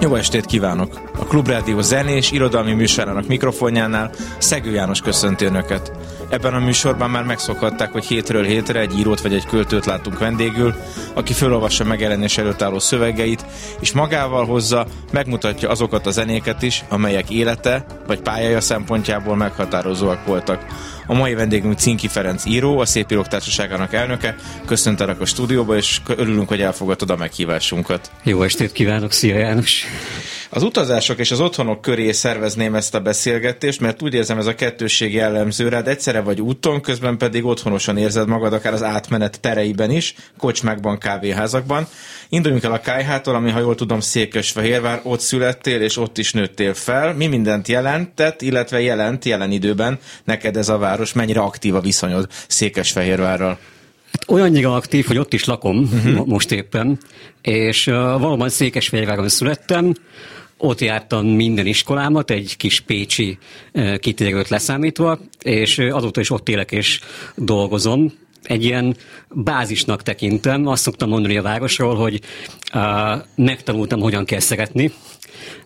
Jó estét kívánok! A Klubrádió zenés, irodalmi műsorának mikrofonjánál Szegő János köszönti Önöket. Ebben a műsorban már megszokhatták, hogy hétről hétre egy írót vagy egy költőt látunk vendégül, aki felolvassa megjelenés előtt álló szövegeit, és magával hozza, megmutatja azokat a zenéket is, amelyek élete vagy pályája szempontjából meghatározóak voltak. A mai vendégünk Cinki Ferenc író, a Szép Írók Társaságának elnöke. Köszöntelek a stúdióba, és örülünk, hogy elfogadtad a meghívásunkat. Jó estét kívánok, szia János! Az utazások és az otthonok köré szervezném ezt a beszélgetést, mert úgy érzem ez a kettősség jellemző rád, egyszerre vagy úton, közben pedig otthonosan érzed magad, akár az átmenet tereiben is, kocsmákban, kávéházakban. Induljunk el a Kájhától, ami, ha jól tudom, Székesfehérvár, ott születtél és ott is nőttél fel. Mi mindent jelentett, illetve jelent jelen időben neked ez a város? Mennyire aktív a viszonyod Székesfehérvárral? Hát olyannyira aktív, hogy ott is lakom uh-huh. most éppen, és uh, valóban Székesfehérváron születtem, ott jártam minden iskolámat, egy kis pécsi kitérőt leszámítva, és azóta is ott élek és dolgozom. Egy ilyen bázisnak tekintem, azt szoktam mondani a városról, hogy uh, megtanultam, hogyan kell szeretni,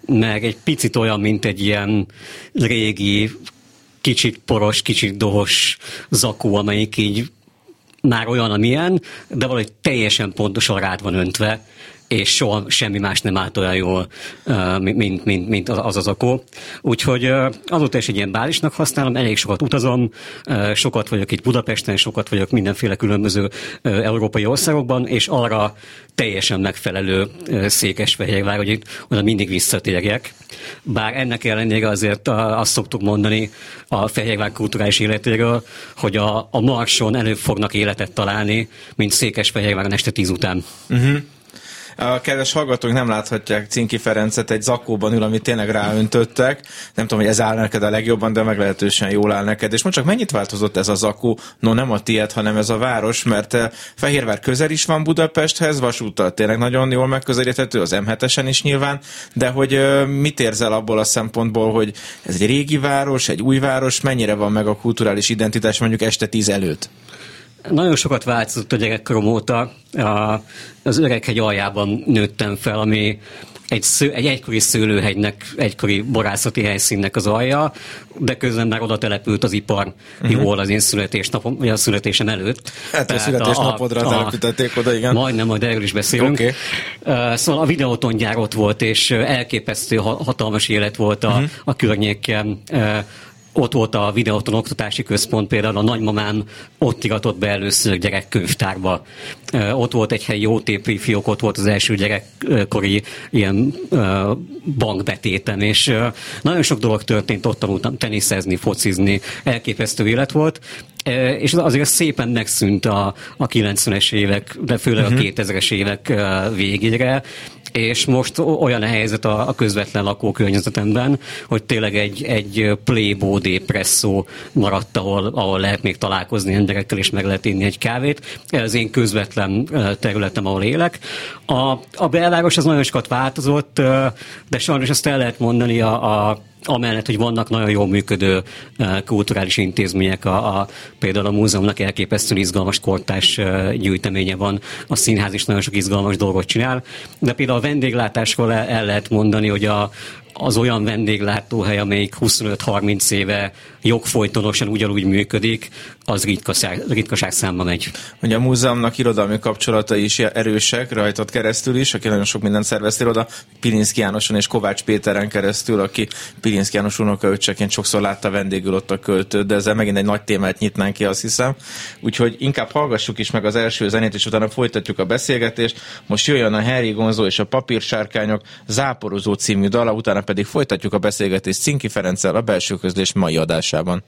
meg egy picit olyan, mint egy ilyen régi, kicsit poros, kicsit dohos zakó, amelyik így már olyan, amilyen, de valahogy teljesen pontosan rád van öntve, és soha semmi más nem állt olyan jól, mint, mint, mint az az akó. Úgyhogy azóta is egy ilyen bálisnak használom, elég sokat utazom, sokat vagyok itt Budapesten, sokat vagyok mindenféle különböző európai országokban, és arra teljesen megfelelő Székesfehérvár, hogy itt oda mindig visszatérjek. Bár ennek ellenére azért azt szoktuk mondani a Fehérvár kulturális életéről, hogy a, a Marson előbb fognak életet találni, mint Székesfehérváron este tíz után. Uh-huh. A kedves hallgatók nem láthatják Cinki Ferencet egy zakóban ül, amit tényleg ráöntöttek. Nem tudom, hogy ez áll neked a legjobban, de meglehetősen jól áll neked. És most csak mennyit változott ez a zakó? No, nem a tiéd, hanem ez a város, mert eh, Fehérvár közel is van Budapesthez, vasúttal tényleg nagyon jól megközelíthető, az M7-esen is nyilván, de hogy eh, mit érzel abból a szempontból, hogy ez egy régi város, egy új város, mennyire van meg a kulturális identitás mondjuk este tíz előtt? Nagyon sokat változott a gyerekkorom óta. Az Öreghegy aljában nőttem fel, ami egy, sző, egy egykori szőlőhegynek, egykori borászati helyszínnek az alja, de közben már oda települt az ipar uh-huh. jól az én születésnapom, vagy a születésem előtt. Hát Tehát a születésnapodra a, telepítették oda, igen. Majdnem, majd erről is beszélünk. Okay. Uh, szóval a videótongyár ott volt, és elképesztő hatalmas élet volt a, uh-huh. a környéken. Uh, ott volt a videóton oktatási központ, például a nagymamám ott iratott be először gyerekkönyvtárba. Ott volt egy helyi OTP fiók, ott volt az első gyerekkori ilyen bankbetéten, és nagyon sok dolog történt, ott tanultam teniszezni, focizni, elképesztő élet volt, és azért szépen megszűnt a, a 90-es évek, de főleg uh-huh. a 2000-es mhm. évek végére, és most olyan a helyzet a, a közvetlen lakókörnyezetemben, hogy tényleg egy, egy playboy depresszó maradt, ahol, ahol lehet még találkozni emberekkel, és meg lehet inni egy kávét. Ez az én közvetlen területem, ahol élek. A, a belváros az nagyon sokat változott, de sajnos azt el lehet mondani a, a amellett, hogy vannak nagyon jól működő uh, kulturális intézmények, a, a, például a múzeumnak elképesztően izgalmas kortás uh, gyűjteménye van, a színház is nagyon sok izgalmas dolgot csinál, de például a vendéglátásról el, el lehet mondani, hogy a, az olyan vendéglátóhely, amelyik 25-30 éve jogfolytonosan ugyanúgy működik, az ritkaság, ritkaság számba megy. Ugye a múzeumnak irodalmi kapcsolatai is erősek, rajtad keresztül is, aki nagyon sok mindent szerveztél oda, Pilinszki Jánoson és Kovács Péteren keresztül, aki Pilinszki János unokaöccseként sokszor látta vendégül ott a költőt, de ezzel megint egy nagy témát nyitnánk ki, azt hiszem. Úgyhogy inkább hallgassuk is meg az első zenét, és utána folytatjuk a beszélgetést. Most jöjjön a Harry Gonzo és a Papírsárkányok Záporozó című dala, utána pedig folytatjuk a beszélgetést Cinki Ferenccel a belső közlés mai adásában.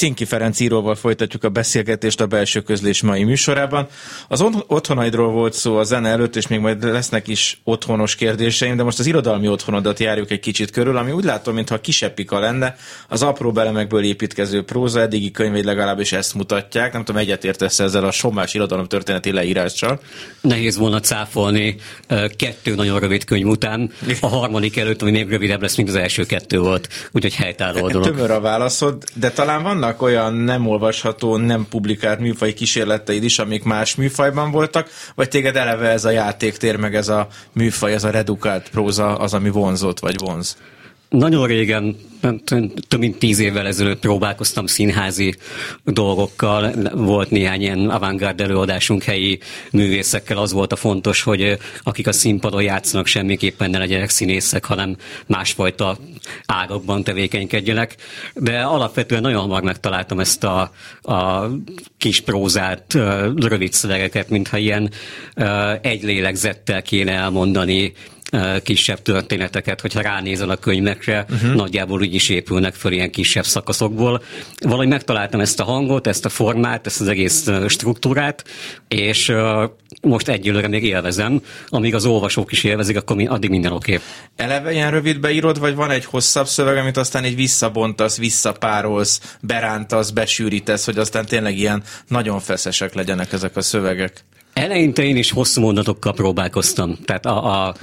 Cinki Ferenc íróval folytatjuk a beszélgetést a belső közlés mai műsorában. Az otthonaidról volt szó a zene előtt, és még majd lesznek is otthonos kérdéseim, de most az irodalmi otthonodat járjuk egy kicsit körül, ami úgy látom, mintha kiseppika lenne. Az apró belemekből építkező próza eddigi könyveid legalábbis ezt mutatják. Nem tudom, egyetértesz ezzel a sommás irodalom történeti leírással. Nehéz volna cáfolni kettő nagyon rövid könyv után. A harmadik előtt, ami még rövidebb lesz, mint az első kettő volt. Úgyhogy helytálló dolog. Tömör a válaszod, de talán vannak olyan nem olvasható, nem publikált műfaj kísérleteid is, amik más műfajban voltak, vagy téged eleve ez a játéktér, meg ez a műfaj, ez a redukált próza az, ami vonzott vagy vonz? Nagyon régen, több mint tíz évvel ezelőtt próbálkoztam színházi dolgokkal. Volt néhány ilyen avantgárd előadásunk helyi művészekkel. Az volt a fontos, hogy akik a színpadon játszanak, semmiképpen ne legyenek színészek, hanem másfajta ágakban tevékenykedjenek. De alapvetően nagyon hamar megtaláltam ezt a, a kis prózát, rövid szövegeket, mintha ilyen egy lélegzettel kéne elmondani kisebb történeteket, hogyha ránézel a könyvekre, uh-huh. nagyjából úgy is épülnek föl ilyen kisebb szakaszokból. Valahogy megtaláltam ezt a hangot, ezt a formát, ezt az egész struktúrát, és most egyelőre még élvezem, amíg az olvasók is élvezik, akkor addig minden oké. Okay. Eleve ilyen rövid beírod, vagy van egy hosszabb szöveg, amit aztán így visszabontasz, visszapárolsz, berántasz, besűrítesz, hogy aztán tényleg ilyen nagyon feszesek legyenek ezek a szövegek? Eleinte én is hosszú mondatokkal próbálkoztam. Tehát a, a,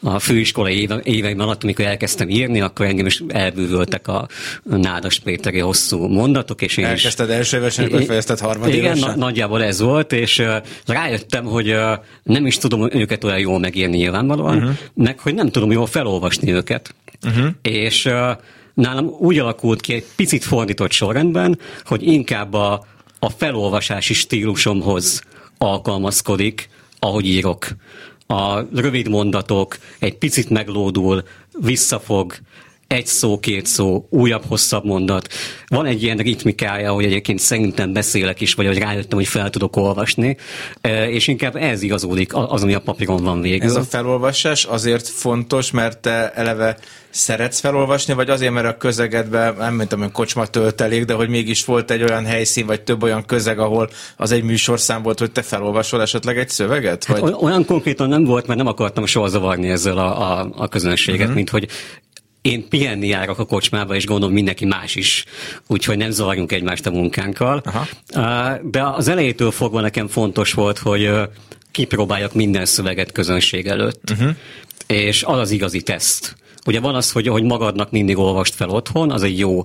a főiskolai éve, éveim alatt, amikor elkezdtem írni, akkor engem is elbűvöltek a Nádas Péteri hosszú mondatok. És én Elkezdted is, első évesen, akkor fejezted harmadévesen? Igen, na, nagyjából ez volt, és uh, rájöttem, hogy uh, nem is tudom őket olyan jól megírni nyilvánvalóan, uh-huh. meg hogy nem tudom jól felolvasni őket. Uh-huh. És uh, nálam úgy alakult ki egy picit fordított sorrendben, hogy inkább a, a felolvasási stílusomhoz alkalmazkodik, ahogy írok. A rövid mondatok egy picit meglódul, visszafog, egy szó, két szó, újabb, hosszabb mondat. Van egy ilyen ritmikája, hogy egyébként szerintem beszélek is, vagy hogy rájöttem, hogy fel tudok olvasni, e, és inkább ez igazódik az, ami a papíron van végül. Ez a felolvasás azért fontos, mert te eleve szeretsz felolvasni, vagy azért, mert a közegedben, nem mondtam, hogy kocsma töltelék, de hogy mégis volt egy olyan helyszín, vagy több olyan közeg, ahol az egy műsorszám volt, hogy te felolvasol esetleg egy szöveget? Vagy? Hát olyan konkrétan nem volt, mert nem akartam soha zavarni ezzel a, a, a közönséget, uh-huh. mint hogy én pihenni járok a kocsmába, és gondolom mindenki más is, úgyhogy nem zavarjunk egymást a munkánkkal. Aha. De az elejétől fogva nekem fontos volt, hogy kipróbáljak minden szöveget közönség előtt. Uh-huh. És az az igazi teszt Ugye van az, hogy, hogy magadnak mindig olvast fel otthon, az egy jó uh,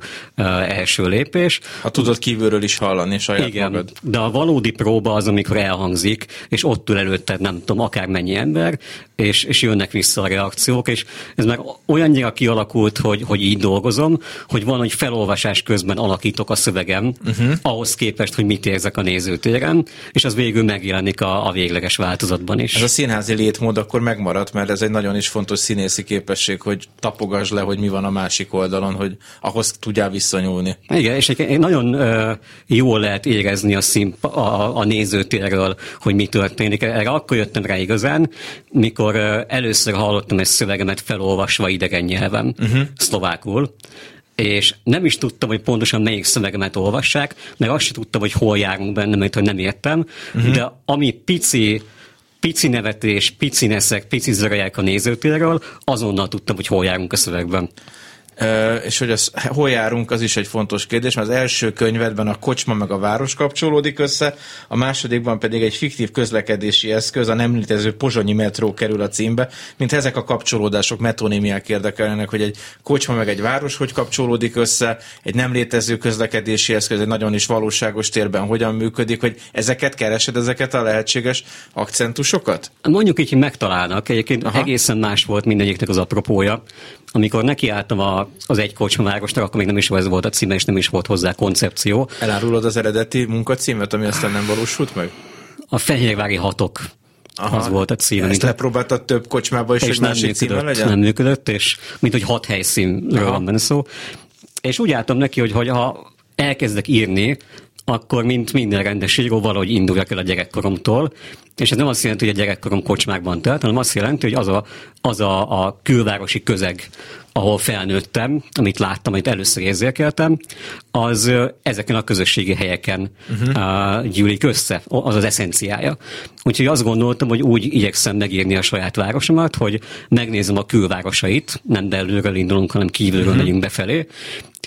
első lépés. Ha tudod kívülről is hallani saját Igen, magad. de a valódi próba az, amikor elhangzik, és ott ül előtted, nem tudom, akár mennyi ember, és, és jönnek vissza a reakciók, és ez már olyannyira kialakult, hogy, hogy így dolgozom, hogy van, hogy felolvasás közben alakítok a szövegem, uh-huh. ahhoz képest, hogy mit érzek a nézőtéren, és az végül megjelenik a, a végleges változatban is. Ez a színházi létmód akkor megmaradt, mert ez egy nagyon is fontos színészi képesség, hogy tapogasd le, hogy mi van a másik oldalon, hogy ahhoz tudjál visszanyúlni. Igen, és egy nagyon uh, jól lehet érezni a, színp- a, a nézőtérről, hogy mi történik. Erre akkor jöttem rá igazán, mikor uh, először hallottam egy szövegemet felolvasva idegen nyelven, uh-huh. szlovákul, és nem is tudtam, hogy pontosan melyik szövegemet olvassák, meg azt sem tudtam, hogy hol járunk benne, mert hogy nem értem, uh-huh. de ami pici pici nevetés, pici neszek, pici zörejek a nézőtérről, azonnal tudtam, hogy hol járunk a szövegben és hogy az, hol járunk, az is egy fontos kérdés, mert az első könyvedben a kocsma meg a város kapcsolódik össze, a másodikban pedig egy fiktív közlekedési eszköz, a nem létező pozsonyi metró kerül a címbe, mint ezek a kapcsolódások metonémiák érdekelnek, hogy egy kocsma meg egy város hogy kapcsolódik össze, egy nem létező közlekedési eszköz egy nagyon is valóságos térben hogyan működik, hogy ezeket keresed, ezeket a lehetséges akcentusokat? Mondjuk így, hogy megtalálnak. Egyébként Aha. egészen más volt mindegyiknek az apropója amikor nekiálltam a, az egy kocsmavárosnak, akkor még nem is ez volt a címe, és nem is volt hozzá koncepció. Elárulod az eredeti munkacímet, ami aztán nem valósult meg? A Fehérvári hatok. Aha. Az volt a címe. Ezt lepróbáltad több kocsmába is, és hogy másik címe legyen? Nem működött, és mint hogy hat helyszínről van benne szó. És úgy álltam neki, hogy, hogy ha elkezdek írni, akkor mint minden rendes író valahogy induljak el a gyerekkoromtól, és ez nem azt jelenti, hogy a gyerekkorom kocsmákban telt, hanem azt jelenti, hogy az a, az a, a külvárosi közeg, ahol felnőttem, amit láttam, amit először érzékeltem, az ezeken a közösségi helyeken uh-huh. gyűlik össze, az az eszenciája. Úgyhogy azt gondoltam, hogy úgy igyekszem megírni a saját városomat, hogy megnézem a külvárosait, nem belülről indulunk, hanem kívülről uh-huh. megyünk befelé,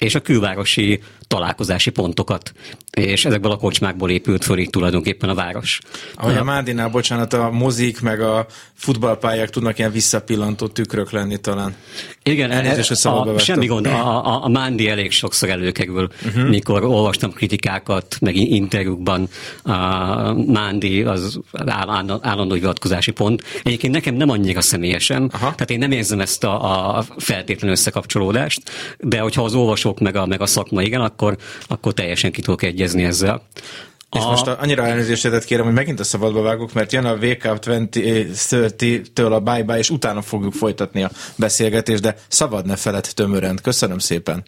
és a külvárosi találkozási pontokat. És ezekből a kocsmákból épült föl itt tulajdonképpen a város. Ahogy a Mádinál, bocsánat, a mozik meg a futballpályák tudnak ilyen visszapillantó tükrök lenni talán. Igen, Elnézést, a, a, semmi gond, a, a, a Mándi elég sokszor előkerül, uh-huh. mikor olvastam kritikákat, meg interjúkban a Mándi az állandó hivatkozási pont. Egyébként nekem nem annyira személyesen, Aha. tehát én nem érzem ezt a, a feltétlen összekapcsolódást, de hogyha az olvasók meg a, meg a szakma igen, akkor, akkor teljesen ki tudok egyezni ezzel. És a... most annyira elnézést kérem, hogy megint a szabadba vágok, mert jön a VK 2030-től a bye-bye, és utána fogjuk folytatni a beszélgetést, de szabad ne feled tömörend. Köszönöm szépen.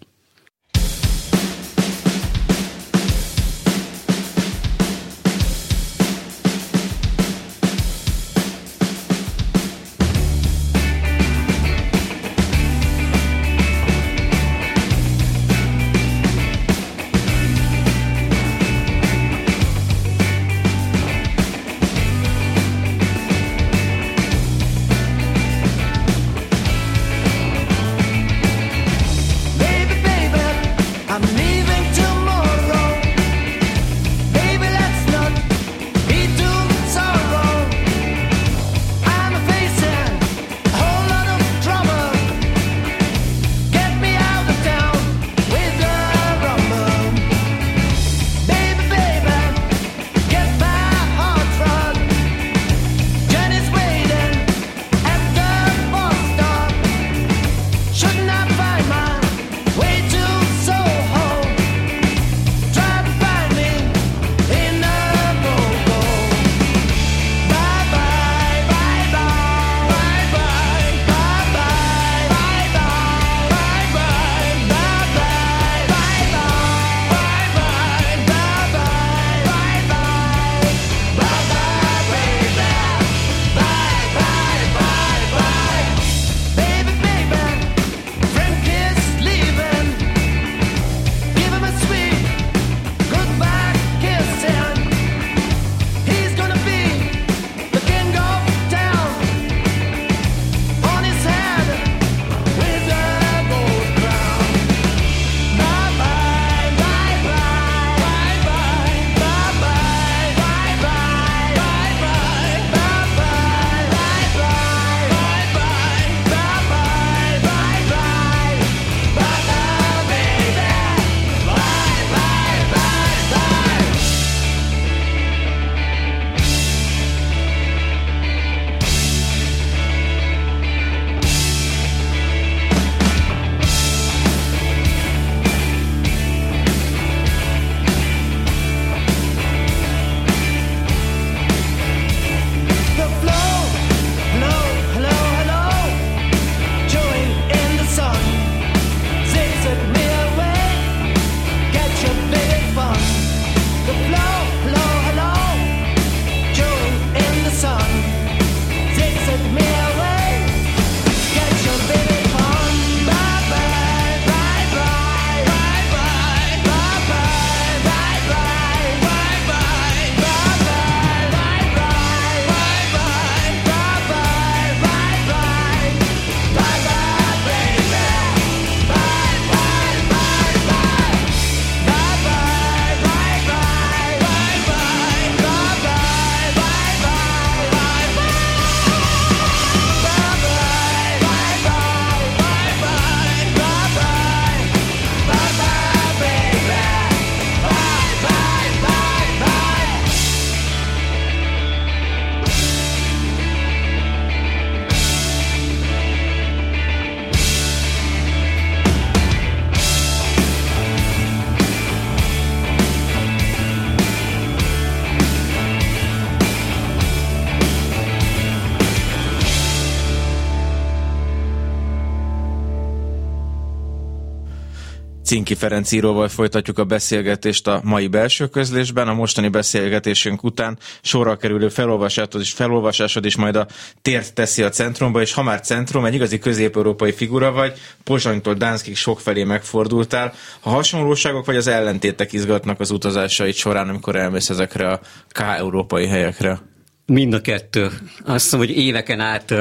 Cinki Ferenc íróval folytatjuk a beszélgetést a mai belső közlésben. A mostani beszélgetésünk után sorra kerülő felolvasásod is, felolvasásod is majd a tért teszi a centrumba, és ha már centrum, egy igazi közép-európai figura vagy, Pozsonytól Dánszkig sokfelé megfordultál. A hasonlóságok vagy az ellentétek izgatnak az utazásaid során, amikor elmész ezekre a K-európai helyekre? Mind a kettő. Azt hiszem, hogy éveken át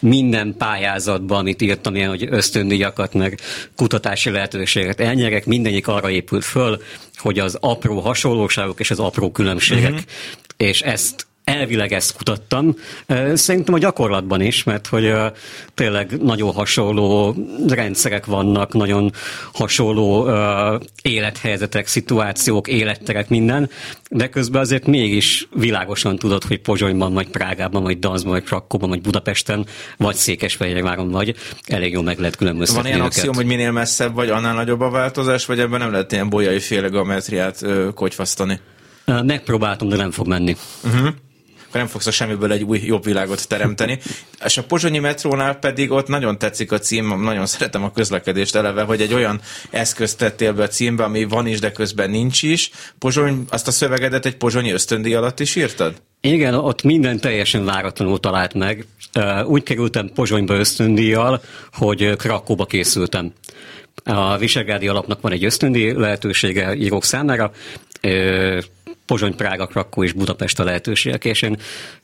minden pályázatban, amit írtam, ilyen, hogy ösztöndíjakat, meg kutatási lehetőséget elnyerek, mindegyik arra épült föl, hogy az apró hasonlóságok és az apró különbségek. Uh-huh. És ezt elvileg ezt kutattam. Szerintem a gyakorlatban is, mert hogy tényleg nagyon hasonló rendszerek vannak, nagyon hasonló élethelyzetek, szituációk, életterek, minden, de közben azért mégis világosan tudod, hogy Pozsonyban, vagy Prágában, vagy Danzban, vagy Krakóban, vagy Budapesten, vagy Székesfehérváron vagy, elég jól meg lehet különböztetni Van ilyen őket. axiom, hogy minél messzebb vagy, annál nagyobb a változás, vagy ebben nem lehet ilyen bolyai féle geometriát kocsfasztani? Megpróbáltam, de nem fog menni. Uh-huh nem fogsz a semmiből egy új, jobb világot teremteni. És a Pozsonyi metrónál pedig ott nagyon tetszik a cím, nagyon szeretem a közlekedést eleve, hogy egy olyan eszközt tettél be a címbe, ami van is, de közben nincs is. Pozsony, azt a szövegedet egy pozsonyi ösztöndi alatt is írtad? Igen, ott minden teljesen váratlanul talált meg. Úgy kerültem Pozsonyba ösztöndíjjal, hogy Krakóba készültem. A Visegrádi alapnak van egy ösztöndi lehetősége írók számára, Pozsony, Prága, Krakó és Budapest a lehetőségek, és én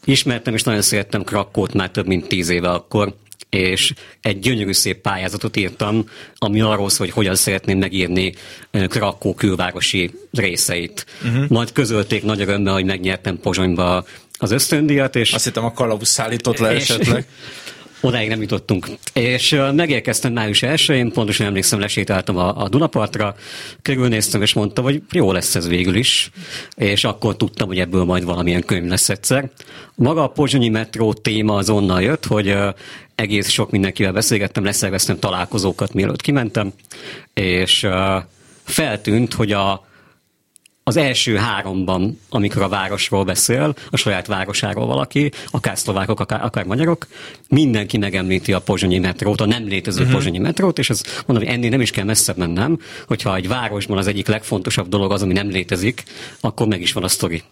ismertem és nagyon szerettem Krakót már több mint tíz éve akkor, és egy gyönyörű szép pályázatot írtam, ami arról szól, hogy hogyan szeretném megírni Krakó külvárosi részeit. Uh-huh. Majd közölték nagy örömmel, hogy megnyertem Pozsonyba az ösztöndíjat. És, Azt hittem a kalauz szállított le esetleg. Odáig nem jutottunk. És megérkeztem május 1-én, pontosan emlékszem, lesétáltam a, a Dunapartra, körülnéztem, és mondtam, hogy jó lesz ez végül is, és akkor tudtam, hogy ebből majd valamilyen könyv lesz egyszer. Maga a Pozsonyi metró téma az onnan jött, hogy egész sok mindenkivel beszélgettem, leszerveztem találkozókat, mielőtt kimentem, és feltűnt, hogy a az első háromban, amikor a városról beszél, a saját városáról valaki, akár szlovákok, akár, akár magyarok, mindenki megemlíti a pozsonyi metrót, a nem létező uh-huh. pozsonyi metrót, és az mondom, hogy ennél nem is kell messzebb mennem, hogyha egy városban az egyik legfontosabb dolog az, ami nem létezik, akkor meg is van a sztori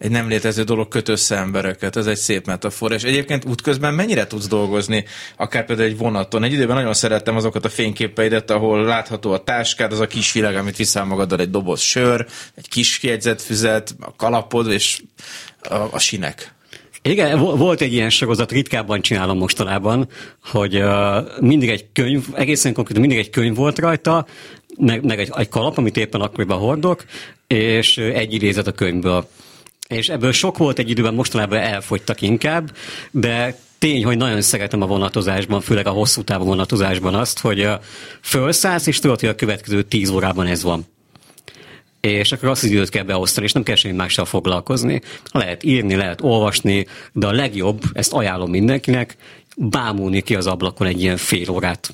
egy nem létező dolog köt össze embereket, ez egy szép metafora. És egyébként útközben mennyire tudsz dolgozni, akár például egy vonaton. Egy időben nagyon szerettem azokat a fényképeidet, ahol látható a táskád, az a kis világ, amit viszel magaddal, egy doboz sör, egy kis füzet, a kalapod és a, a sinek. Igen, volt egy ilyen sorozat, ritkábban csinálom mostanában, hogy mindig egy könyv, egészen konkrétan mindig egy könyv volt rajta, meg, meg egy, egy kalap, amit éppen akkoriban hordok, és egy idézet a könyvből és ebből sok volt egy időben, mostanában elfogytak inkább, de tény, hogy nagyon szeretem a vonatozásban, főleg a hosszú távú vonatozásban azt, hogy felszállsz, és tudod, hogy a következő tíz órában ez van. És akkor azt az időt kell beosztani, és nem kell semmi mással foglalkozni. Lehet írni, lehet olvasni, de a legjobb, ezt ajánlom mindenkinek, bámulni ki az ablakon egy ilyen fél órát.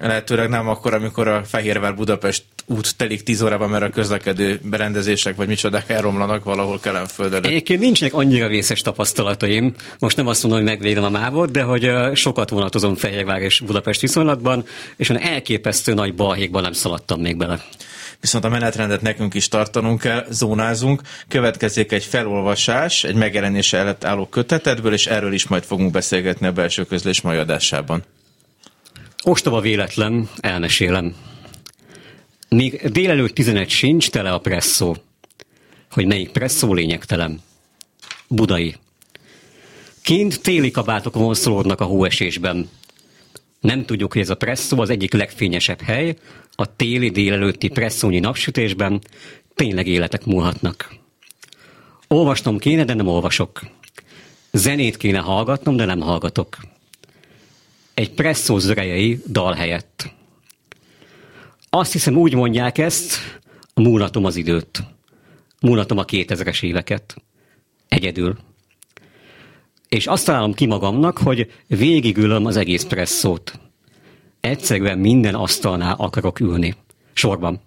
Lehetőleg nem akkor, amikor a Fehérvár Budapest út telik tíz órában, mert a közlekedő berendezések vagy micsodák elromlanak valahol Kelenföldön. Egyébként nincsenek annyira részes tapasztalataim. Most nem azt mondom, hogy megvédem a mávot, de hogy sokat vonatozom Fehérvár és Budapest viszonylatban, és olyan elképesztő nagy balhékban nem szaladtam még bele viszont a menetrendet nekünk is tartanunk kell, zónázunk. Következik egy felolvasás, egy megjelenése előtt álló kötetedből, és erről is majd fogunk beszélgetni a belső közlés mai adásában. Ostoba véletlen, elmesélem. Még délelőtt 11 sincs, tele a presszó. Hogy melyik presszó lényegtelen. Budai. Kint téli kabátok vonszolódnak a hóesésben. Nem tudjuk, hogy ez a presszó az egyik legfényesebb hely, a téli délelőtti presszónyi napsütésben tényleg életek múlhatnak. Olvasnom kéne, de nem olvasok. Zenét kéne hallgatnom, de nem hallgatok. Egy presszó zörejei dal helyett. Azt hiszem úgy mondják ezt, múlatom az időt. Múlatom a 2000-es éveket. Egyedül. És azt találom ki magamnak, hogy végigülöm az egész presszót. Egyszerűen minden asztalnál akarok ülni. Sorban.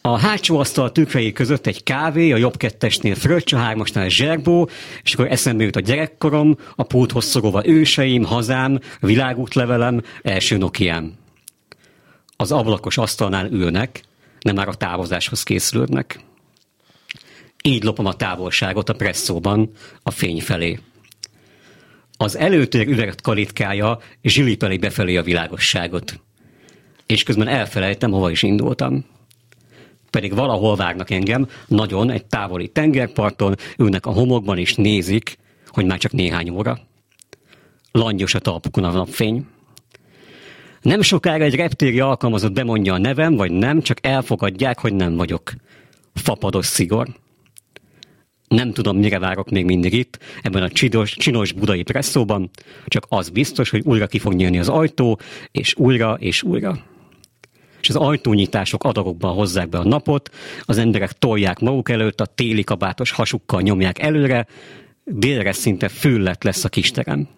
A hátsó asztal tükrei között egy kávé, a jobb kettesnél fröccs, a hármasnál zserbó, és akkor eszembe jut a gyerekkorom, a pulthoz szorolva őseim, hazám, világútlevelem, első Nokiám. Az ablakos asztalnál ülnek, nem már a távozáshoz készülődnek. Így lopom a távolságot a presszóban a fény felé. Az előtér üveget kalitkája zsilipeli befelé a világosságot. És közben elfelejtem, hova is indultam. Pedig valahol várnak engem, nagyon egy távoli tengerparton, ülnek a homokban és nézik, hogy már csak néhány óra. Langyos a talpukon a napfény. Nem sokára egy reptéri alkalmazott bemondja a nevem, vagy nem, csak elfogadják, hogy nem vagyok. Fapados szigor. Nem tudom, mire várok még mindig itt, ebben a csinos, csinos budai presszóban, csak az biztos, hogy újra ki fog nyílni az ajtó, és újra, és újra. És az ajtónyitások adagokban hozzák be a napot, az emberek tolják maguk előtt, a téli kabátos hasukkal nyomják előre, délre szinte füllet lesz a kisterem.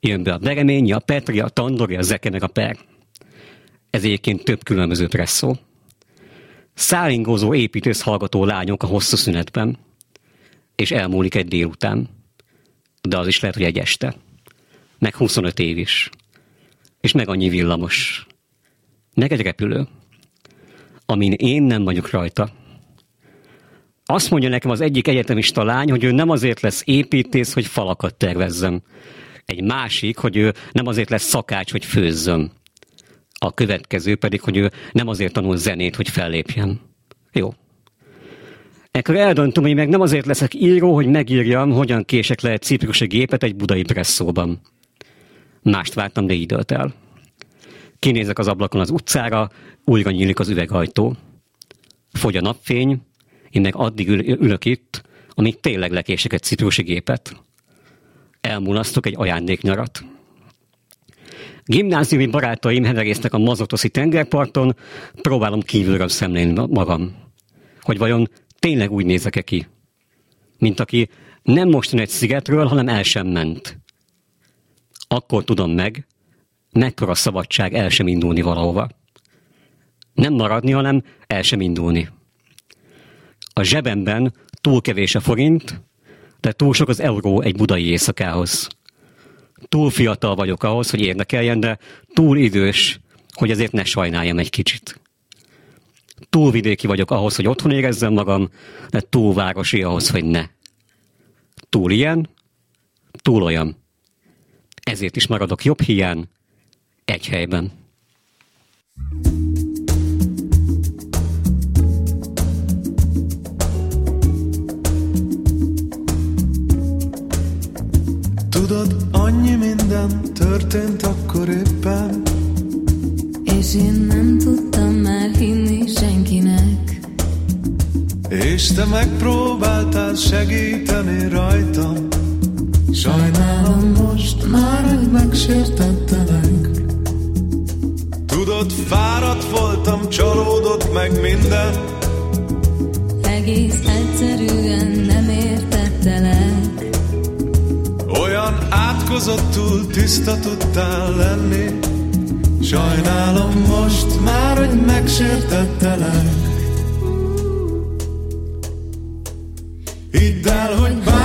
Jön be a Bereményi, a Petri, a Tandori, a Zeke meg a Per. Ez egyébként több különböző presszó. Szállingózó építész hallgató lányok a hosszú szünetben és elmúlik egy délután. De az is lehet, hogy egy este. Meg 25 év is. És meg annyi villamos. Meg egy repülő. Amin én nem vagyok rajta. Azt mondja nekem az egyik egyetemista lány, hogy ő nem azért lesz építész, hogy falakat tervezzem. Egy másik, hogy ő nem azért lesz szakács, hogy főzzöm. A következő pedig, hogy ő nem azért tanul zenét, hogy fellépjen. Jó, Ekkor eldöntöm, hogy meg nem azért leszek író, hogy megírjam, hogyan kések le egy ciprusi gépet egy budai presszóban. Mást vártam, de időt el. Kinézek az ablakon az utcára, újra nyílik az üvegajtó. Fogy a napfény, én meg addig ül- ülök itt, amíg tényleg lekések egy ciprusi gépet. Elmulasztok egy ajándéknyarat. Gimnáziumi barátaim heverésznek a mazotoszi tengerparton, próbálom kívülről szemlélni magam. Hogy vajon tényleg úgy nézek-e ki, mint aki nem mostan egy szigetről, hanem el sem ment. Akkor tudom meg, mekkora szabadság el sem indulni valahova. Nem maradni, hanem el sem indulni. A zsebemben túl kevés a forint, de túl sok az euró egy budai éjszakához. Túl fiatal vagyok ahhoz, hogy érdekeljen, de túl idős, hogy ezért ne sajnáljam egy kicsit túl vidéki vagyok ahhoz, hogy otthon érezzem magam, de túl városi ahhoz, hogy ne. Túl ilyen, túl olyan. Ezért is maradok jobb hiány, egy helyben. Tudod, annyi minden történt akkor éppen, és én nem tudtam már hinni senkinek. És te megpróbáltál segíteni rajtam. Sajnálom most már, hogy megsértettelek. Tudod, fáradt voltam, csalódott meg minden. Egész egyszerűen nem értettelek átkozottul tiszta tudtál lenni. Sajnálom most már, hogy megsértettelek. Hidd el, hogy bánom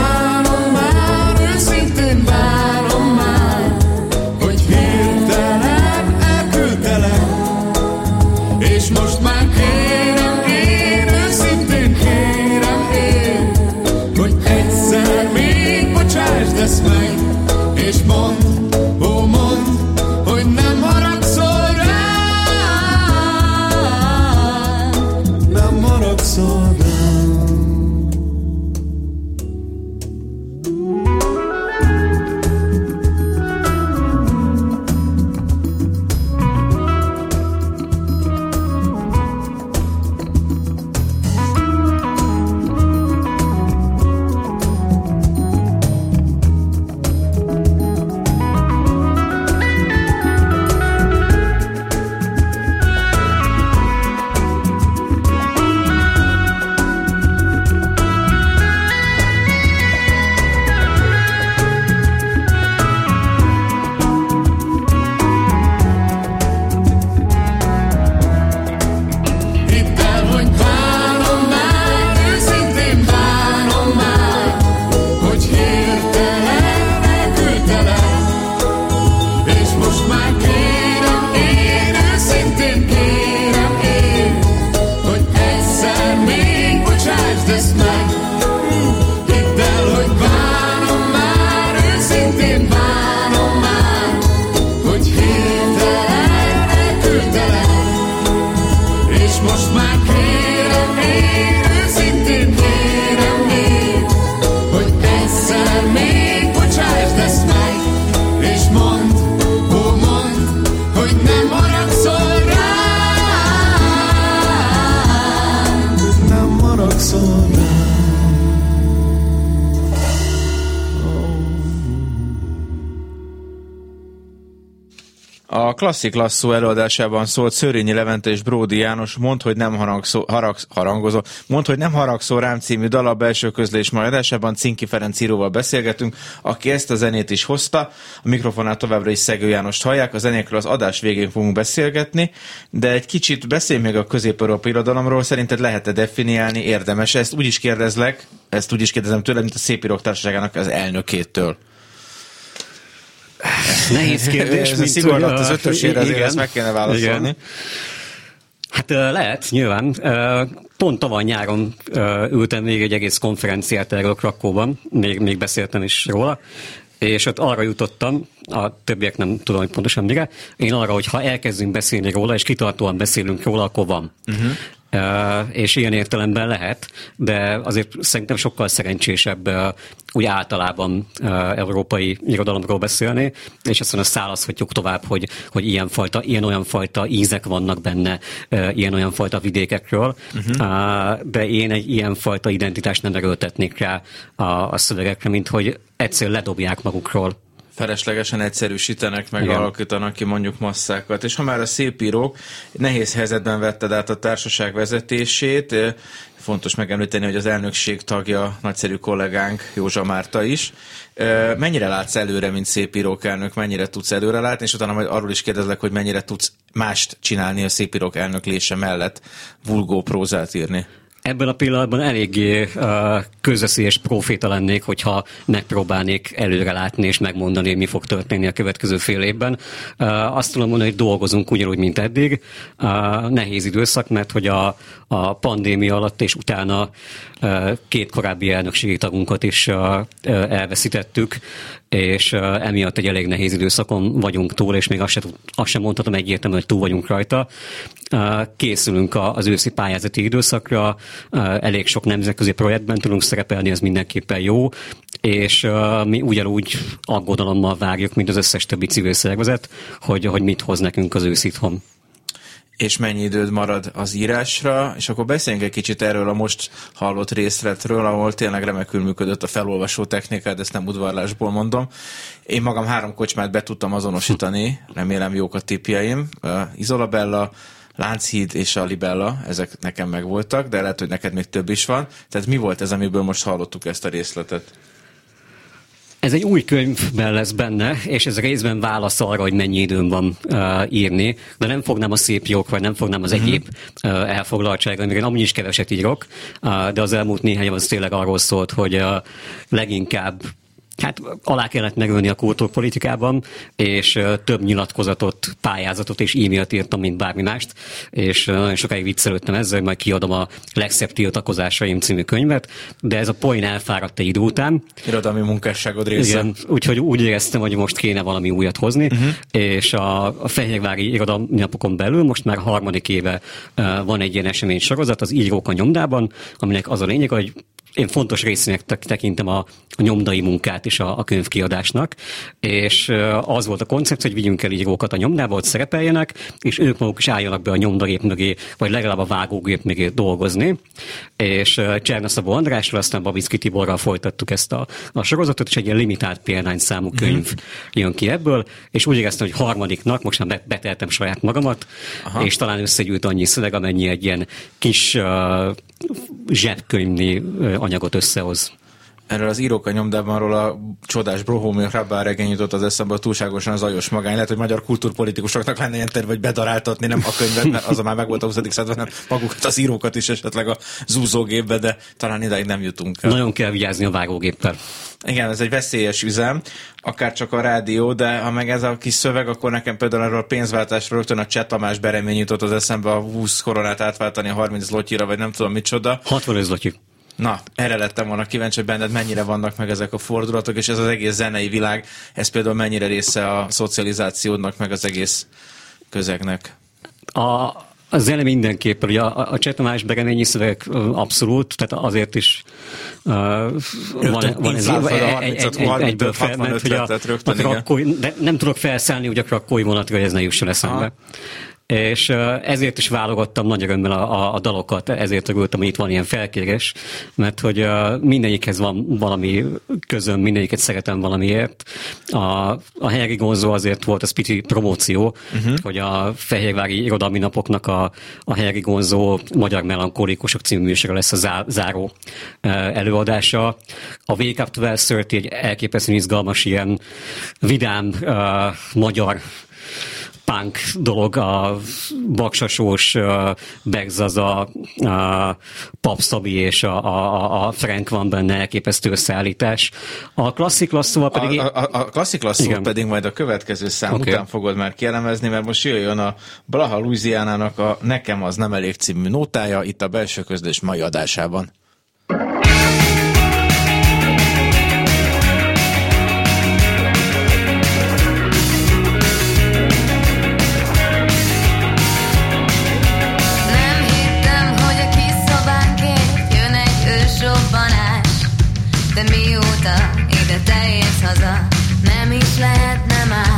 klasszik lasszó előadásában szólt Szörényi Levente és Bródi János Mond, hogy nem haragszó, harag, harangozó, Mond, hogy nem haragszó rám című dal a belső közlés mai adásában Cinki Ferenc íróval beszélgetünk, aki ezt a zenét is hozta. A mikrofonát továbbra is Szegő Jánost hallják, a zenékről az adás végén fogunk beszélgetni, de egy kicsit beszélj még a közép-európai irodalomról, szerinted lehet-e definiálni, érdemes ezt? Úgy is kérdezlek, ezt úgy is kérdezem tőled, mint a Szépírók Társaságának az elnökétől. Nehéz kérdés. Ez mint, hogy, az ötösére, azért igen. ezt meg kéne válaszolni. Igen. Hát lehet, nyilván. Pont tavaly nyáron ültem még egy egész konferenciát erről Krakóban, még, még beszéltem is róla, és ott arra jutottam, a többiek nem tudom, hogy pontosan mire, én arra, hogy ha elkezdünk beszélni róla, és kitartóan beszélünk róla, akkor van. Uh-huh. És ilyen értelemben lehet, de azért szerintem sokkal szerencsésebb úgy általában európai irodalomról beszélni, és aztán azt szálaszhatjuk tovább, hogy, hogy ilyenfajta, ilyen-olyan fajta ízek vannak benne, ilyen-olyan fajta vidékekről, uh-huh. uh, de én egy ilyenfajta identitást nem erőltetnék rá a, a szövegekre, mint hogy egyszer ledobják magukról feleslegesen egyszerűsítenek, meg Igen. alakítanak ki mondjuk masszákat. És ha már a szép írók, nehéz helyzetben vetted át a társaság vezetését, fontos megemlíteni, hogy az elnökség tagja nagyszerű kollégánk Józsa Márta is. Mennyire látsz előre, mint szép írók elnök, mennyire tudsz előre látni, és utána majd arról is kérdezlek, hogy mennyire tudsz mást csinálni a szép írók elnöklése mellett, vulgó prózát írni. Ebben a pillanatban eléggé uh, közösszés proféta lennék, hogyha megpróbálnék előre látni és megmondani, mi fog történni a következő fél évben. Uh, azt tudom mondani, hogy dolgozunk ugyanúgy, mint eddig. Uh, nehéz időszak, mert hogy a, a pandémia alatt és utána két korábbi elnökségi tagunkat is elveszítettük, és emiatt egy elég nehéz időszakon vagyunk túl, és még azt sem, azt sem mondhatom egyértelműen, hogy túl vagyunk rajta. Készülünk az őszi pályázati időszakra, elég sok nemzetközi projektben tudunk szerepelni, ez mindenképpen jó, és mi ugyanúgy aggodalommal várjuk, mint az összes többi civil szervezet, hogy, hogy mit hoz nekünk az ősz itthon. És mennyi időd marad az írásra, és akkor beszéljünk egy kicsit erről a most hallott részletről, ahol tényleg remekül működött a felolvasó technikád, ezt nem udvarlásból mondom. Én magam három kocsmát be tudtam azonosítani, remélem jók a tipjeim. Izolabella, Lánchíd és a Libella, ezek nekem megvoltak, de lehet, hogy neked még több is van. Tehát mi volt ez, amiből most hallottuk ezt a részletet? Ez egy új könyvben lesz benne, és ez részben válasz arra, hogy mennyi időm van uh, írni, de nem fognám a szép jók, vagy nem fognám az egyéb uh, elfoglaltságra, én amúgy is keveset írok, uh, de az elmúlt néhány év az tényleg arról szólt, hogy uh, leginkább Hát alá kellett megölni a kultúrpolitikában, és több nyilatkozatot, pályázatot és e-mailt írtam, mint bármi mást, és nagyon sokáig viccelődtem ezzel, hogy majd kiadom a legszebb tiltakozásaim című könyvet, de ez a poén elfáradt egy idő után, Irodalmi munkásságod része. igen, úgyhogy úgy éreztem, hogy most kéne valami újat hozni, uh-huh. és a, a Fehérvári Irodalmi Napokon belül most már harmadik éve van egy ilyen esemény sorozat az Írók a nyomdában, aminek az a lényeg, hogy én fontos részének tek- tekintem a, a nyomdai munkát is a, a könyvkiadásnak, és az volt a koncepció, hogy vigyünk el írókat a nyomdába, hogy szerepeljenek, és ők maguk is álljanak be a nyomdagép mögé, vagy legalább a vágógép mögé dolgozni. És uh, Csernaszabó Andrásról, aztán Babicki Tiborral folytattuk ezt a, a sorozatot, és egy ilyen limitált példányszámú könyv uh-huh. jön ki ebből, és úgy éreztem, hogy harmadiknak, most már be- beteltem saját magamat, Aha. és talán összegyűjt annyi szöveg, amennyi egy ilyen kis uh, zsebkönyvnyi uh, anyagot összehoz. Erről az írók a nyomdában, arról a csodás Brohómi Hrabár regény jutott az eszembe, túlságosan zajos magány. Lehet, hogy magyar kultúrpolitikusoknak lenne ilyen terv, hogy bedaráltatni nem a könyvet, mert az már megvolt a 20. században, hanem magukat az írókat is esetleg a zúzógépbe, de talán idáig nem jutunk el. Nagyon kell vigyázni a vágógéppel. Igen, ez egy veszélyes üzem, akár csak a rádió, de ha meg ez a kis szöveg, akkor nekem például erről a pénzváltásról rögtön a Cseh Tamás beremény jutott az eszembe a 20 koronát átváltani a 30 zlotyira, vagy nem tudom micsoda. 60 zlotyi. Na, erre lettem volna kíváncsi, hogy benned mennyire vannak meg ezek a fordulatok, és ez az egész zenei világ, ez például mennyire része a szocializációdnak, meg az egész közegnek. A, A zene mindenképpen, ugye a, a Csetomás Bereményi szöveg abszolút, tehát azért is uh, van, van ez egy, egy, egy, egyből felment, hogy a, a krakkói, de nem tudok felszállni, hogy a krakkói vonatra, hogy ez ne jusson eszembe. Aha és ezért is válogattam nagy örömmel a, a, a dalokat, ezért örültem, hogy itt van ilyen felkérés, mert hogy mindegyikhez van valami közöm, mindegyiket szeretem valamiért. A, a Henry Gonzo azért volt az pici promóció, uh-huh. hogy a Fehérvári Irodalmi Napoknak a, a Henry Gonzo Magyar Melankolikusok című műsora lesz a zá, záró előadása. A Wake Up 1230 egy elképesztően izgalmas, ilyen vidám uh, magyar punk dolog, a Baksasós, Begzaza, a Papszabi és a, a, a Frank van benne elképesztő összeállítás. A klasszik lasszóval pedig... A, a, a klasszik lasszó pedig majd a következő szám okay. után fogod már kielemezni, mert most jöjjön a Blaha Louisianának a Nekem az nem elég című nótája itt a belső közlés mai adásában. óta ide te haza, nem is lehetne már.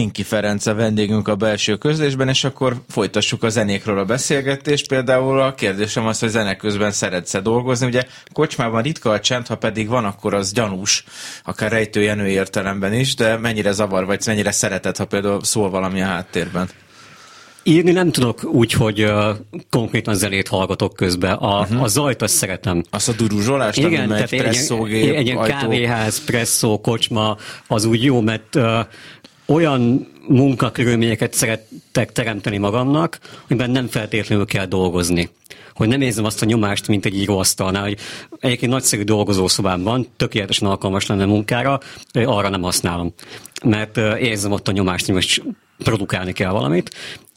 Cinki Ferenc a vendégünk a belső közlésben, és akkor folytassuk a zenékről a beszélgetést. Például a kérdésem az, hogy zenek közben szeretsz dolgozni. Ugye kocsmában ritka a csend, ha pedig van, akkor az gyanús, akár rejtőjenő értelemben is, de mennyire zavar vagy, mennyire szereted, ha például szól valami a háttérben? Írni nem tudok úgy, hogy uh, konkrétan zenét hallgatok közben. A, uh-huh. a zajt azt szeretem. Azt a duruzsolást, Igen, ami megy, presszógép, egy, egy ilyen kávéház, presszó, kocsma, az úgy jó, mert uh, olyan munkakörülményeket szerettek teremteni magamnak, amiben nem feltétlenül kell dolgozni hogy nem érzem azt a nyomást, mint egy íróasztalnál, hogy egyébként nagyszerű dolgozószobám van, tökéletesen alkalmas lenne munkára, arra nem használom. Mert érzem ott a nyomást, hogy most produkálni kell valamit.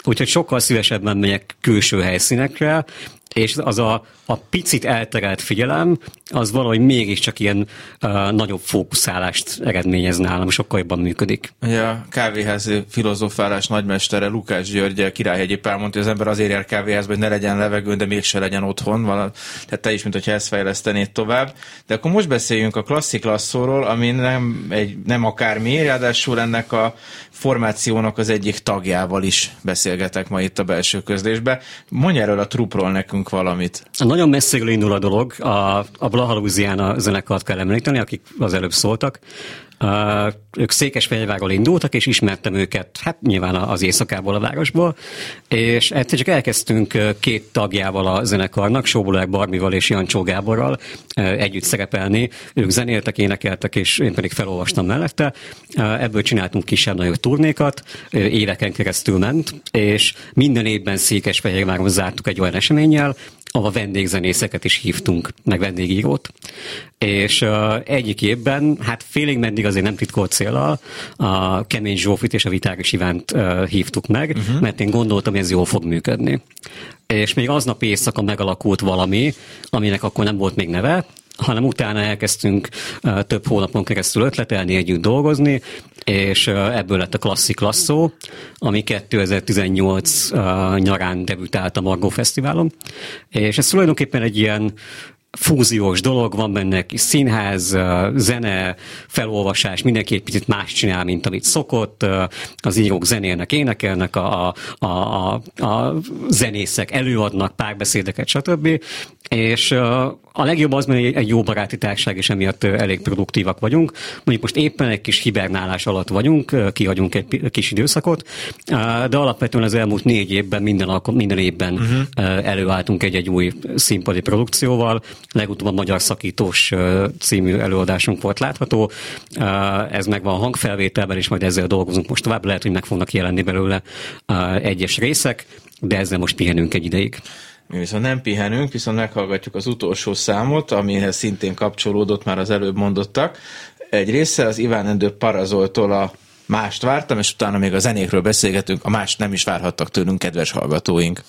Úgyhogy sokkal szívesebben megyek külső helyszínekre, és az a, a picit elterelt figyelem, az valahogy mégiscsak ilyen uh, nagyobb fókuszálást eredményez nálam, sokkal jobban működik. Ugye a kávéházi filozofálás nagymestere Lukás György Királyhegyi Pál mondta, hogy az ember azért jár kávéházba, hogy ne legyen levegőn, de mégse legyen otthon. Vala, tehát te is, mint hogyha ezt fejlesztenéd tovább. De akkor most beszéljünk a klasszik lasszóról, ami nem, egy, nem akármi, ráadásul ennek a formációnak az egyik tagjával is beszélgetek ma itt a belső közlésbe. Mondj erről a trupról nekünk valamit. Nagyon messziről indul a dolog. A, a Blaha Louisiana zenekart kell említeni, akik az előbb szóltak. Ők Székesfehérvárról indultak, és ismertem őket, hát nyilván az éjszakából a városból, és egyszer csak elkezdtünk két tagjával a zenekarnak, Sóbolák Barmival és Jancsó Gáborral együtt szerepelni. Ők zenéltek, énekeltek, és én pedig felolvastam mellette. Ebből csináltunk kisebb-nagyobb turnékat, éveken keresztül ment, és minden évben Székesfehérváron zártuk egy olyan eseménnyel, ahol vendégzenészeket is hívtunk, meg vendégírót. És uh, egyik évben, hát félig meddig azért nem titkolt célral, a Kemény Zsófit és a Vitáris Ivánt uh, hívtuk meg, uh-huh. mert én gondoltam, hogy ez jól fog működni. És még aznap éjszaka megalakult valami, aminek akkor nem volt még neve, hanem utána elkezdtünk uh, több hónapon keresztül ötletelni, együtt dolgozni, és ebből lett a klasszik lasszó, ami 2018 uh, nyarán debütált a Margó Fesztiválon, és ez tulajdonképpen egy ilyen fúziós dolog, van benne kis színház, zene, felolvasás, mindenki egy picit más csinál, mint amit szokott, az írók zenélnek, énekelnek, a, a, a, a zenészek előadnak párbeszédeket, stb. És a legjobb az, mert egy jó baráti társaság, és emiatt elég produktívak vagyunk. Mondjuk most éppen egy kis hibernálás alatt vagyunk, kihagyunk egy kis időszakot, de alapvetően az elmúlt négy évben minden, minden évben uh-huh. előálltunk egy-egy új színpadi produkcióval. Legutóbb a Magyar Szakítós című előadásunk volt látható. Ez megvan a hangfelvételben, és majd ezzel dolgozunk most tovább. Lehet, hogy meg fognak jelenni belőle egyes részek, de ezzel most pihenünk egy ideig. Mi viszont nem pihenünk, viszont meghallgatjuk az utolsó számot, amihez szintén kapcsolódott már az előbb mondottak. Egy része az Iván Endő Parazoltól a mást vártam, és utána még a zenékről beszélgetünk, a mást nem is várhattak tőlünk, kedves hallgatóink.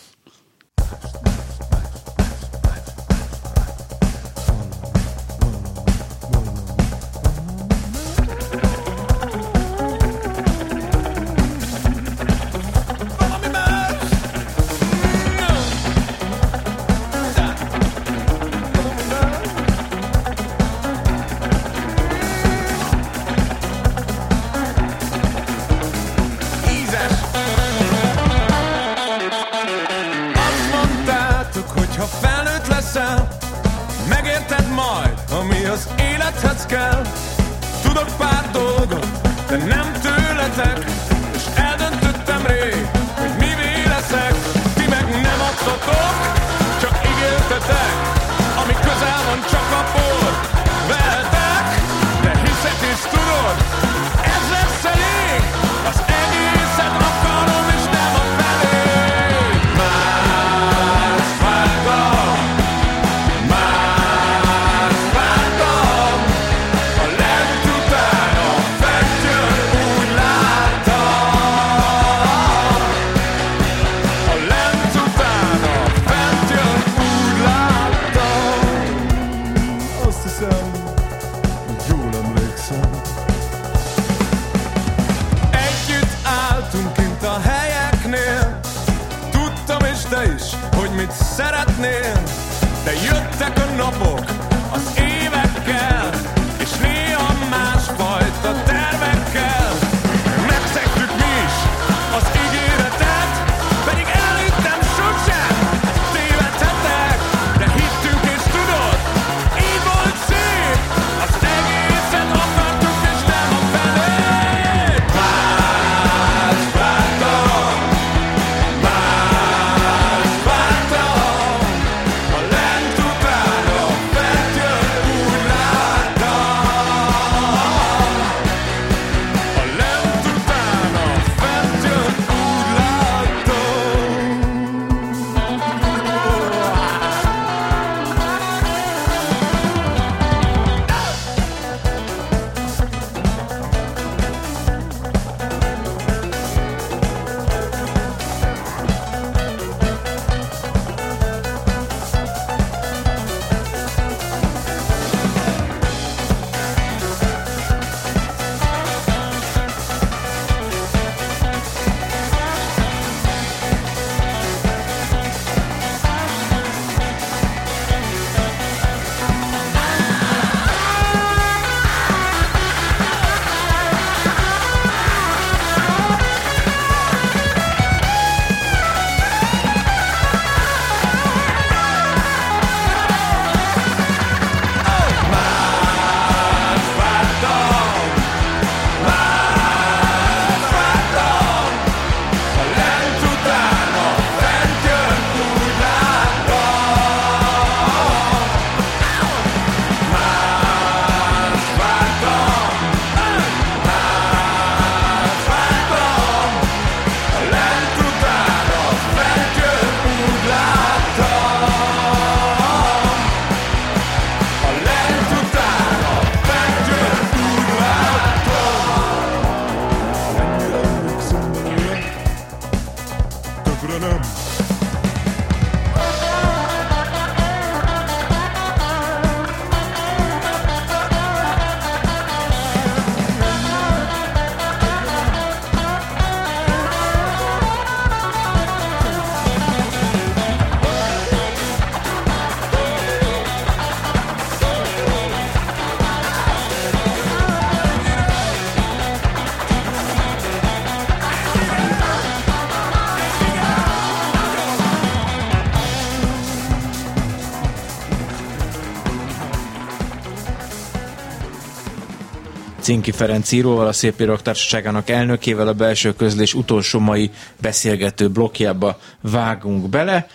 Cinki Ferenc íróval, a Szépírok Társaságának elnökével a belső közlés utolsó mai beszélgető blokkjába vágunk bele.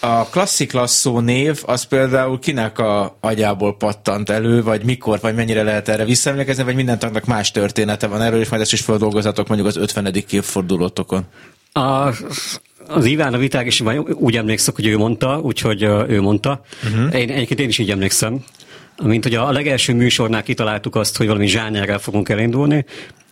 A klasszik lasszó név, az például kinek a agyából pattant elő, vagy mikor, vagy mennyire lehet erre visszaemlékezni, vagy minden tagnak más története van erről, és majd ezt is feldolgozatok mondjuk az 50. évfordulótokon. A, az Iván a viták is úgy emlékszek, hogy ő mondta, úgyhogy ő mondta. Uh-huh. Én, egyébként én is így emlékszem. Mint hogy a legelső műsornál kitaláltuk azt, hogy valami zsánerrel fogunk elindulni,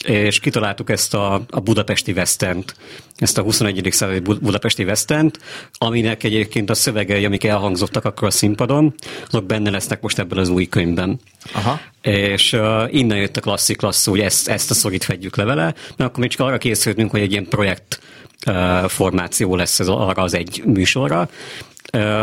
és kitaláltuk ezt a, a budapesti vesztent, ezt a 21. századi budapesti vesztent, aminek egyébként a szövegei, amik elhangzottak akkor a színpadon, azok benne lesznek most ebben az új könyvben. Aha. És uh, innen jött a klasszik lasszú, hogy ezt, ezt a szorít fedjük le vele, mert akkor még csak arra készültünk, hogy egy ilyen projekt formáció lesz ez arra az egy műsorra,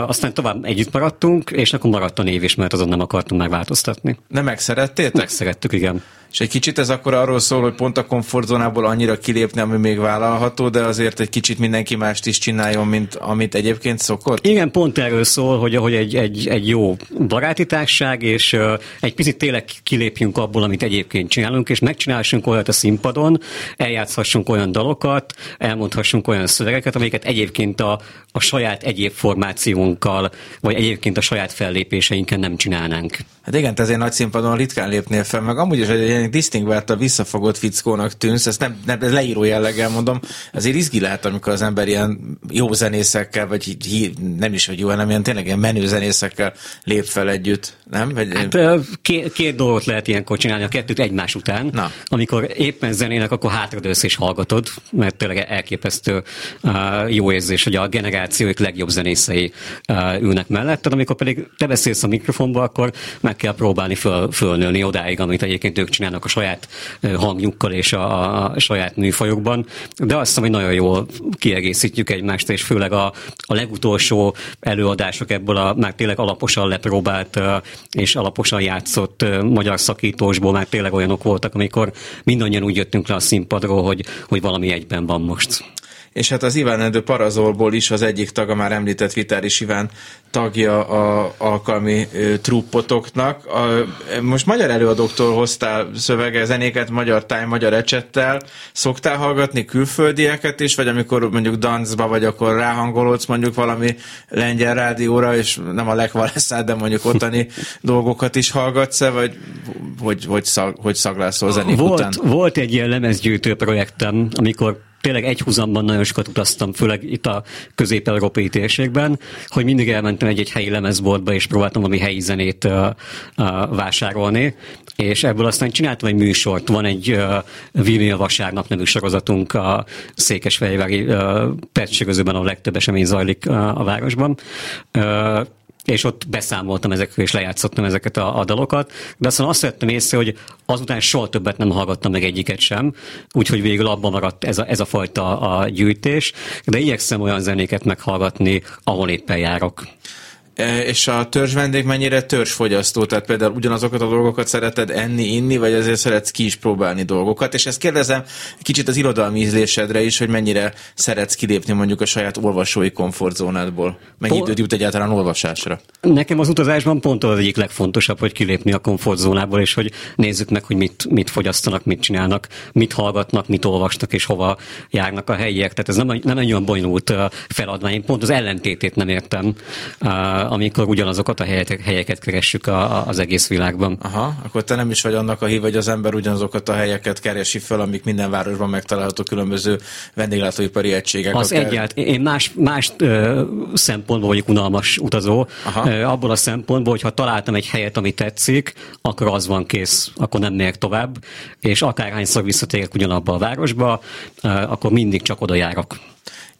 aztán tovább együtt maradtunk, és akkor maradt a név is, mert azon nem akartunk megváltoztatni. Nem megszerettétek? Megszerettük, igen. És egy kicsit ez akkor arról szól, hogy pont a komfortzónából annyira kilépni, ami még vállalható, de azért egy kicsit mindenki mást is csináljon, mint amit egyébként szokott? Igen, pont erről szól, hogy, hogy egy, egy, egy jó baráti társág, és uh, egy picit tényleg kilépjünk abból, amit egyébként csinálunk, és megcsinálhassunk olyat a színpadon, eljátszhassunk olyan dalokat, elmondhassunk olyan szövegeket, amiket egyébként a, a saját egyéb formációnkkal, vagy egyébként a saját fellépéseinken nem csinálnánk. Hát igen, te azért nagy színpadon ritkán lépnél fel, meg amúgy is egy ilyen a visszafogott fickónak tűnsz, ezt nem, nem ez leíró jelleggel mondom, azért izgi lehet, amikor az ember ilyen jó zenészekkel, vagy hí, nem is, hogy jó, hanem ilyen tényleg ilyen menő zenészekkel lép fel együtt, nem? Vagy... Hát, két, két dolgot lehet ilyenkor csinálni, a kettőt egymás után. Na. Amikor éppen zenének, akkor hátradősz és hallgatod, mert tényleg elképesztő uh, jó érzés, hogy a generációik legjobb zenészei uh, ülnek mellett, amikor pedig te beszélsz a mikrofonba, akkor meg kell próbálni föl, fölnőni odáig, amit egyébként ők csinálnak a saját hangjukkal és a, a saját műfajokban, de azt hiszem, hogy nagyon jól kiegészítjük egymást, és főleg a, a legutolsó előadások ebből a már tényleg alaposan lepróbált és alaposan játszott magyar szakítósból már tényleg olyanok voltak, amikor mindannyian úgy jöttünk le a színpadról, hogy, hogy valami egyben van most és hát az Iván Endő Parazolból is az egyik taga már említett Vitáris Iván tagja a alkalmi ö, truppotoknak. A, most magyar előadóktól hoztál szövege, zenéket magyar táj, magyar ecsettel. Szoktál hallgatni külföldieket is, vagy amikor mondjuk dancba vagy, akkor ráhangolódsz mondjuk valami lengyel rádióra, és nem a legvaleszát, de mondjuk ottani dolgokat is hallgatsz-e, vagy hogy, hogy, szag, hogy szaglászol zenék volt, után? Volt egy ilyen lemezgyűjtő projektem, amikor tényleg egy húzamban nagyon sokat utaztam, főleg itt a közép-európai térségben, hogy mindig elmentem egy-egy helyi lemezboltba, és próbáltam valami helyi zenét uh, uh, vásárolni, és ebből aztán csináltam egy műsort. Van egy uh, Vinyl Vasárnap nevű sorozatunk a Székesfehérvári uh, percségözőben, a legtöbb esemény zajlik uh, a városban. Uh, és ott beszámoltam ezekről, és lejátszottam ezeket a, a dalokat, de aztán azt vettem észre, hogy azután soha többet nem hallgattam meg egyiket sem, úgyhogy végül abban maradt ez a, ez a fajta a gyűjtés, de igyekszem olyan zenéket meghallgatni, ahol éppen járok. E, és a törzs vendég mennyire törzsfogyasztó? Tehát például ugyanazokat a dolgokat szereted enni, inni, vagy ezért szeretsz ki is próbálni dolgokat? És ezt kérdezem kicsit az irodalmi ízlésedre is, hogy mennyire szeretsz kilépni mondjuk a saját olvasói komfortzónádból? Mennyi időt jut egyáltalán olvasásra? Nekem az utazásban pont az egyik legfontosabb, hogy kilépni a komfortzónából, és hogy nézzük meg, hogy mit, mit fogyasztanak, mit csinálnak, mit hallgatnak, mit olvasnak, és hova járnak a helyiek. Tehát ez nem, nem egy olyan bonyolult feladvány. Én pont az ellentétét nem értem amikor ugyanazokat a helyeket, helyeket keressük a, az egész világban. Aha, akkor te nem is vagy annak a hív, hogy az ember ugyanazokat a helyeket keresi fel, amik minden városban megtalálható különböző vendéglátóipari egységek. Az akár... egyált. Én más, más ö, szempontból vagyok unalmas utazó. Aha. Ö, abból a szempontból, hogy ha találtam egy helyet, ami tetszik, akkor az van kész, akkor nem megyek tovább, és akárhányszor visszatérek ugyanabba a városba, ö, akkor mindig csak oda járok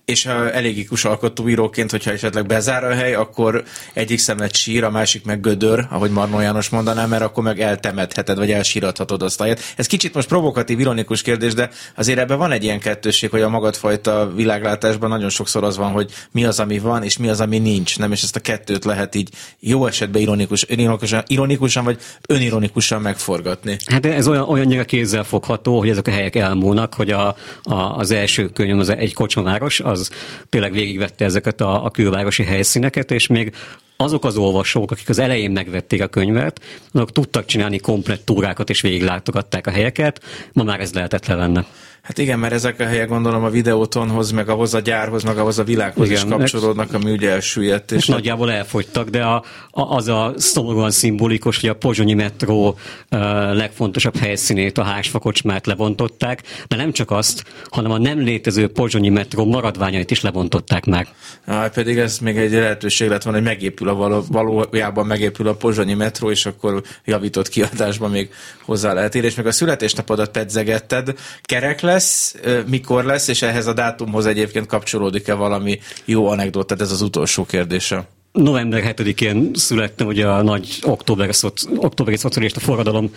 és elégikus alkotóíróként, hogyha esetleg bezár a hely, akkor egyik szemet sír, a másik meg gödör, ahogy Marnó János mondaná, mert akkor meg eltemetheted, vagy elsírathatod azt a helyet. Ez kicsit most provokatív, ironikus kérdés, de azért ebben van egy ilyen kettősség, hogy a magadfajta világlátásban nagyon sokszor az van, hogy mi az, ami van, és mi az, ami nincs. Nem, és ezt a kettőt lehet így jó esetben ironikus, ironikusan, ironikusan vagy önironikusan megforgatni. Hát ez olyan, olyannyira kézzel fogható, hogy ezek a helyek elmúlnak, hogy a, a, az első könyv az egy kocsmaváros, az tényleg végigvette ezeket a, a külvárosi helyszíneket, és még azok az olvasók, akik az elején megvették a könyvet, azok tudtak csinálni komplett túrákat és végiglátogatták a helyeket, ma már ez lehetetlen lenne. Hát igen, mert ezek a helyek gondolom a videótonhoz, meg ahhoz a gyárhoz, meg ahhoz a világhoz igen, is kapcsolódnak, ami ugye elsüllyedt. És nagyjából elfogytak, de a, a, az a szomorúan szimbolikus, hogy a pozsonyi metró uh, legfontosabb helyszínét, a hásfakocsmát lebontották, de nem csak azt, hanem a nem létező pozsonyi metró maradványait is lebontották meg. Ah, pedig ez még egy lehetőség lett van, hogy megépül a való, valójában megépül a pozsonyi metró, és akkor javított kiadásban még hozzá lehet érni, és meg a születésnapodat pedzegetted, kerek le, lesz, mikor lesz, és ehhez a dátumhoz egyébként kapcsolódik-e valami jó anekdotát, ez az utolsó kérdése november 7-én születtem ugye a nagy októberi, szoci, októberi szocialista forradalom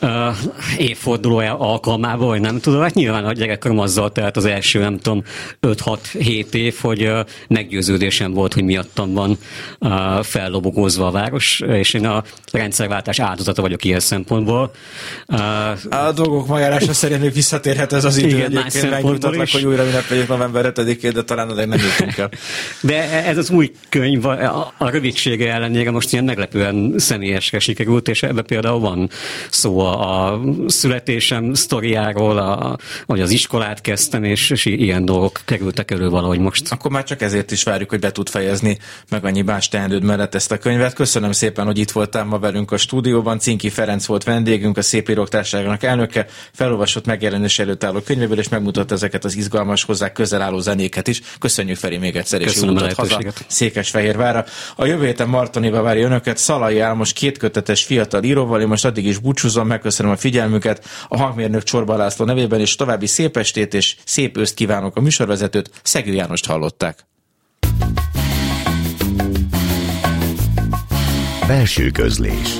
uh, évfordulója alkalmával, vagy nem tudom, hát nyilván a gyerekkorom azzal tehát az első, nem tudom, 5-6-7 év, hogy uh, meggyőződésem volt, hogy miattam van uh, fellobogózva a város, és én a rendszerváltás áldozata vagyok ilyen szempontból. Uh, a dolgok magyarása szerint még visszatérhet ez az idő, igen, egyébként megnyugtatlak, hogy újra ünnepeljük november 7-én, de talán oda nem jutunk el. De ez az új könyv, a, rövidsége ellenére most ilyen meglepően személyesre sikerült, és ebbe például van szó a, a születésem sztoriáról, a, hogy az iskolát kezdtem, és, és ilyen dolgok kerültek elő valahogy most. Akkor már csak ezért is várjuk, hogy be tud fejezni meg annyi más teendőd mellett ezt a könyvet. Köszönöm szépen, hogy itt voltál ma velünk a stúdióban. Cinki Ferenc volt vendégünk, a Szép Írók Társaságának elnöke, felolvasott megjelenés előtt álló könyvéből, és megmutatta ezeket az izgalmas, hozzá közel álló zenéket is. Köszönjük Feri még egyszer, és jó utat haza Székesfehérvára. A jövő héten Martoniba várja önöket Szalai Álmos kétkötetes fiatal íróval. Én most addig is búcsúzom, megköszönöm a figyelmüket a hangmérnök Csorba László nevében, és további szép estét és szép őszt kívánok a műsorvezetőt. Szegő Jánost hallották. Belső közlés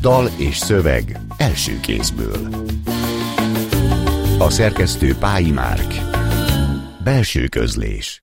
Dal és szöveg első kézből A szerkesztő Pályi Márk Belső közlés